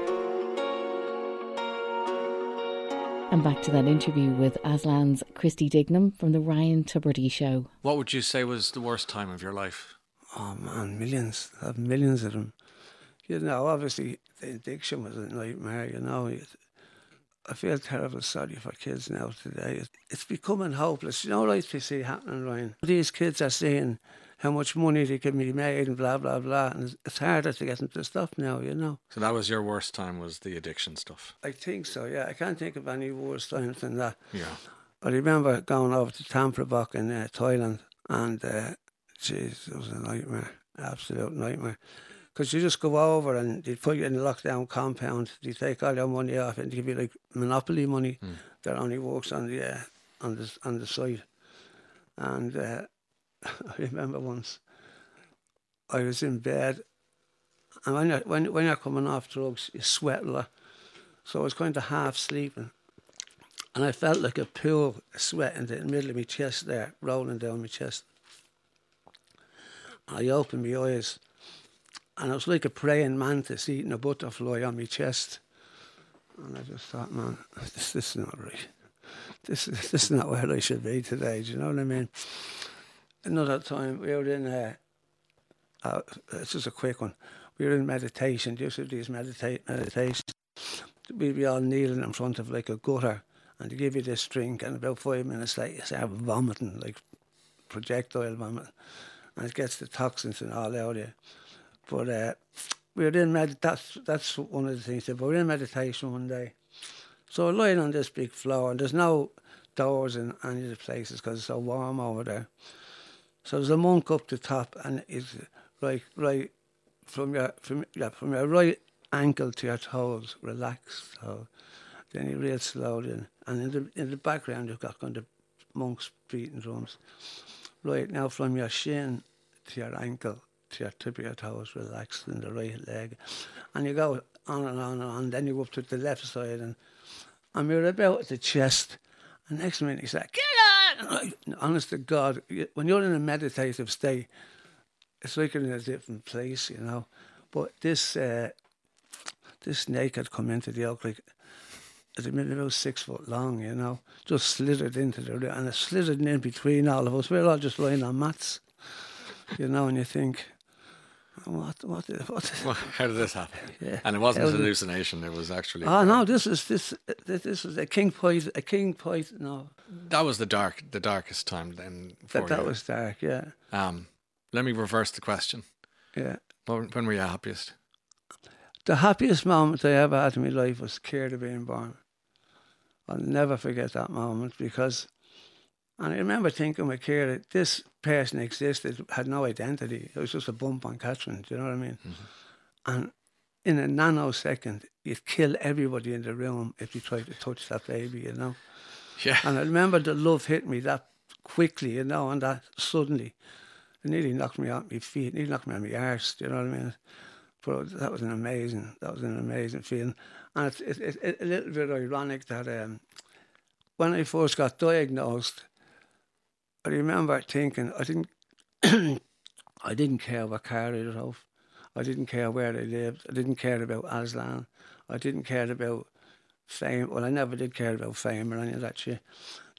And back to that interview with Aslan's Christy Dignam from the Ryan Tubridy Show. What would you say was the worst time of your life? Oh man, millions. I have millions of them. You know, obviously the addiction was a nightmare. You know, I feel terrible sorry for kids now today. It's becoming hopeless. You know, like you see happening, Ryan. These kids are seeing how much money they can be made and blah blah blah, and it's harder to get into stuff now. You know. So that was your worst time, was the addiction stuff. I think so. Yeah, I can't think of any worse times than that. Yeah. I remember going over to Thamkrabok in uh, Thailand, and uh, Jeez, it was a nightmare, absolute nightmare. Because you just go over and they put you in a lockdown compound, they take all your money off and they give you like monopoly money mm. that only works on the uh, on the on the side. And uh, I remember once I was in bed, and when you're when when you're coming off drugs, you sweat a lot. So I was kind of half sleeping, and I felt like a pool of sweat in the middle of my chest there, rolling down my chest. I opened my eyes and it was like a praying mantis eating a butterfly on my chest. And I just thought, man, this, this is not right. This, this is not where I should be today. Do you know what I mean? Another time we were in, uh, uh, it's just a quick one. We were in meditation, just with these medita- meditations. we'd be all kneeling in front of like a gutter, and they give you this drink, and about five minutes later you start vomiting, like projectile vomit, and it gets the toxins and all out of you. But uh, we were in med. That's that's one of the things. But we were in meditation one day, so we're lying on this big floor, and there's no doors in any of the places because it's so warm over there. So there's a monk up the top, and it's like right from your from yeah from your right ankle to your toes, relaxed. So then you real slowly, and, and in the in the background you've got kind of monks beating drums. Right now, from your shin to your ankle your your toes, relaxed in the right leg, and you go on and on and on. Then you go up to the left side, and and you're about the chest. And next minute he's like, "Get on!" Honest to God, when you're in a meditative state, it's like you're in a different place, you know. But this uh, this snake had come into the oak like it had been about six foot long, you know, just slithered into the and it slithered in between all of us. We are all just lying on mats, you know, and you think, what, what, what? Well, how did this happen? Yeah. And it wasn't How a hallucination. It was actually. Oh no, this is this this was a king poison, a king poison. No, That was the dark, the darkest time then. For that that was dark. Yeah, Um, let me reverse the question. yeah. When, when were you happiest? The happiest moment I ever had in my life was scared of being born. I'll never forget that moment because, and I remember thinking with Kira, this person existed, had no identity. It was just a bump on Catherine, do you know what I mean? And in a nanosecond, you'd kill everybody in the room if you tried to touch that baby, you know? Yeah. And I remember the love hit me that quickly, you know, and that suddenly, it nearly knocked me off my feet, nearly knocked me on my arse, do you know what I mean? But that was an amazing, that was an amazing feeling. And it's, it's, it's a little bit ironic that um, when I first got diagnosed, I remember thinking I didn't, I didn't care what car I drove, I didn't care where I lived, I didn't care about Aslan, I didn't care about fame. Well, I never did care about fame or any of that shit.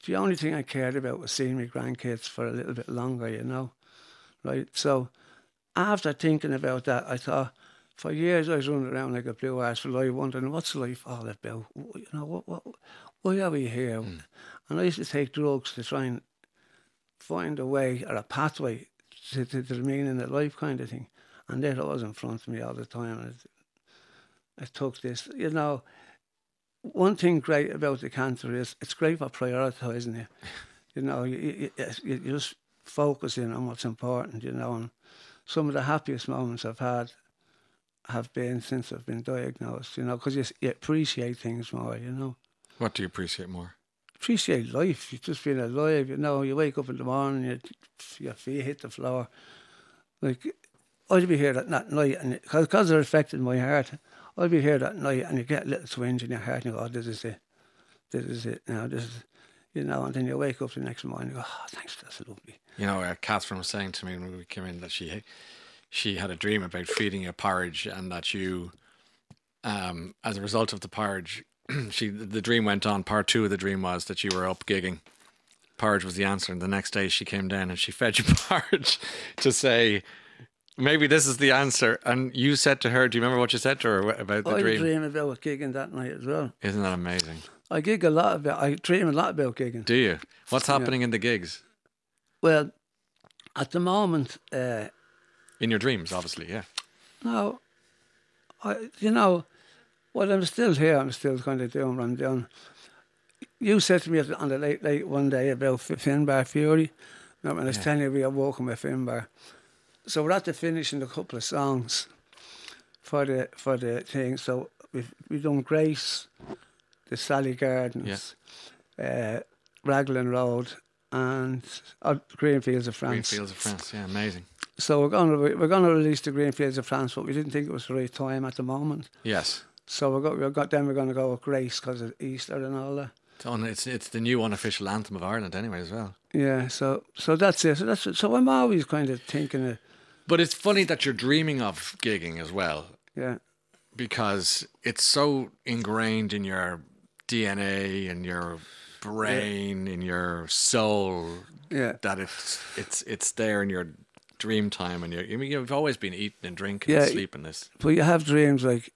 The only thing I cared about was seeing my grandkids for a little bit longer, you know, right? So after thinking about that, I thought for years I was running around like a blue ass for life, wondering what's life all about? You know, what, what, why are we here? Hmm. And I used to take drugs to try and find a way or a pathway to, to, to the meaning of life, kind of thing. And there it was in front of me all the time. And I, I took this, you know. One thing great about the cancer is it's great for prioritising you. You know, you, you, you just focusing on what's important, you know. And some of the happiest moments I've had have been since I've been diagnosed, you know, because you, you appreciate things more, you know. What do you appreciate more? Appreciate life. You've just been alive, you know. You wake up in the morning, you, your feet hit the floor. Like, I'd be here that, that night, and because it affected my heart, I'd be here that night, and you get a little twinge in your heart, and you go, oh, this is it. This is it now. This is, you know, and then you wake up the next morning and you go, oh, thanks, that's lovely. You know, uh, Catherine was saying to me when we came in that she she had a dream about feeding you porridge and that you, um, as a result of the porridge, she the dream went on. Part two of the dream was that you were up gigging. Porridge was the answer, and the next day she came down and she fed you porridge to say, maybe this is the answer. And you said to her, "Do you remember what you said to her about the I dream?" I dream about gigging that night as well. Isn't that amazing? I gig a lot about, I dream a lot about gigging. Do you? What's Yeah. happening in the gigs? Well, at the moment, uh, In your dreams, obviously, yeah. No, I, you know, well, I'm still here. I'm still kind of doing what I'm doing. You said to me on the late late one day about Finbar Furey. No, when I was Yeah. telling you we are walking with Finbar. So we're at the finishing a couple of songs for the for the thing. So we've we've done Grace, the Sally Gardens, uh, Raglan Road, and uh, Greenfields of France. Greenfields of France, yeah, amazing. So we're going to we're going to release the Greenfields of France, but we didn't think it was the right time at the moment. Yes. So we got we got then we're going to go with Grace because of Easter and all that. It's, on, it's it's the new unofficial anthem of Ireland, anyway, as well. Yeah. So so that's it. So that's it. so I'm always kind of thinking of But it's funny that you're dreaming of gigging as well, yeah because it's so ingrained in your DNA and your brain, in your soul, yeah that it's it's it's there in your dream time, and you're, I mean, you've always been eating and drinking Yeah, and sleeping this. But you have dreams like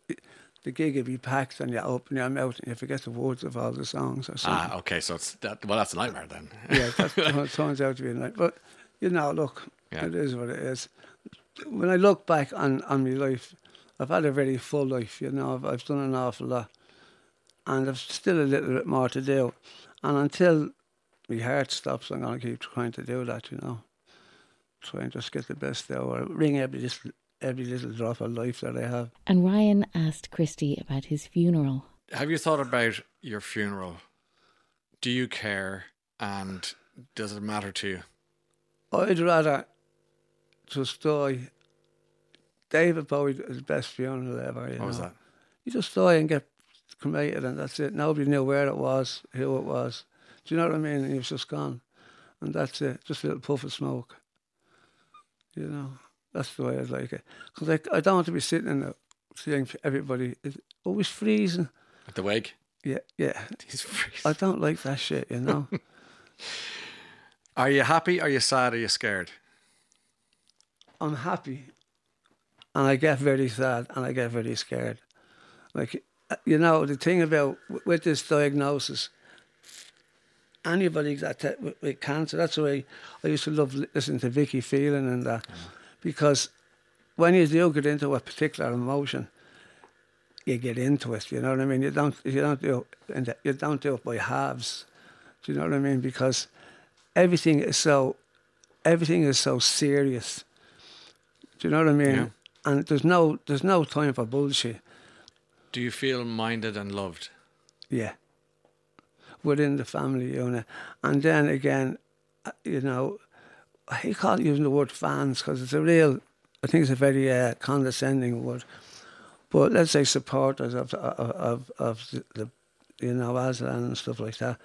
the gig would be packed and you open your mouth and you forget the words of all the songs or something. Ah, okay. So it's that. Well, that's a nightmare then. yeah, it turns out to be a night. But you know, look, yeah. it is what it is. When I look back on on my life, I've had a very full life. You know, I've, I've done an awful lot, and I've still a little bit more to do. And until my heart stops, I'm going to keep trying to do that. You know, try and just get the best out, or ring every little every little drop of life that I have. And Ryan asked Christy about his funeral. Have you thought about your funeral? Do you care? And does it matter to you? I'd rather just die. David Bowie his best funeral ever. You what know? was that? You just die and get cremated, and that's it. Nobody knew where it was, who it was. Do you know what I mean? And he was just gone, and that's it. Just a little puff of smoke. You know. That's the way I'd like it. Because I, I don't want to be sitting in the seeing everybody. It's always freezing. At the wake? Yeah, yeah. He's freezing. I don't like that shit, you know. are you happy? Are you sad? Are you scared? I'm happy. And I get very sad and I get very scared. Like, uh, you know, the thing about with this diagnosis, anybody that with cancer, that's why I used to love listening to Vicky Phelan and that. Mm because when you do get into a particular emotion, you get into it. You know what I mean? You don't you don't do it, you don't do it by halves. Do you know what I mean? Because everything is so everything is so serious. Do you know what I mean? Yeah. And there's no there's no time for bullshit. Do you feel minded and loved? Yeah. Within the family unit, and then again, uh, you know, I hate calling using the word fans because it's a real, I think it's a very uh, condescending word. But let's say supporters of of of the, the you know Aslan and stuff like that.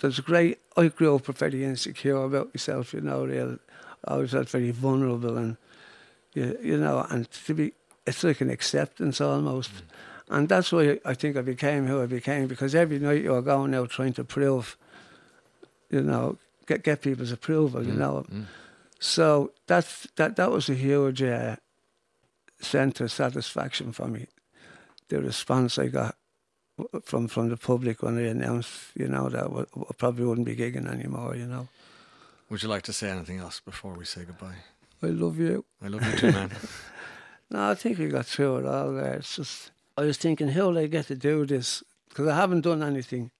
There's a great. I grew up very insecure about myself. You know, real. I was felt very vulnerable and you you know, and to be it's like an acceptance almost. Mm. And that's why I think I became who I became because every night you are going out trying to prove, you know, get get people's approval, you mm, know. Mm. So that's that that was a huge uh, of satisfaction for me. The response I got from from the public when they announced, you know, that I probably wouldn't be gigging anymore, you know. Would you like to say anything else before we say goodbye? I love you. I love you too, man. no, I think we got through it all there. It's just, I was thinking, how will I get to do this? Because I haven't done anything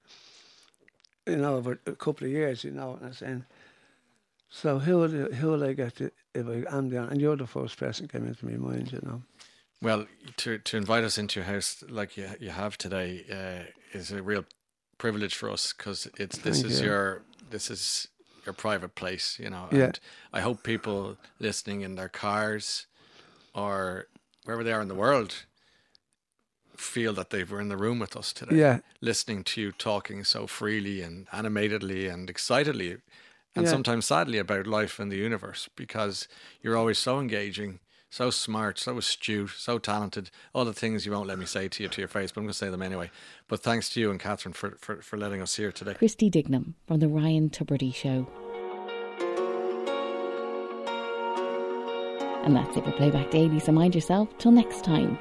you know, over a couple of years, you know what I'm saying? So who will, who will I get to, if I am down? And you're the first person came into my mind, you know. Well, to to invite us into your house like you you have today uh, is a real privilege for us because it's this Thank is you. your this is your private place, you know. Yeah. And I hope people listening in their cars or wherever they are in the world feel that they were in the room with us today. Yeah. Listening to you talking so freely and animatedly and excitedly and Yeah. sometimes sadly about life and the universe because you're always so engaging, so smart, so astute, so talented. All the things you won't let me say to you to your face, but I'm going to say them anyway. But thanks to you and Catherine for, for, for letting us here today. Christy Dignam from The Ryan Tubridy Show. And that's it for Playback Daily, so mind yourself. Till next time.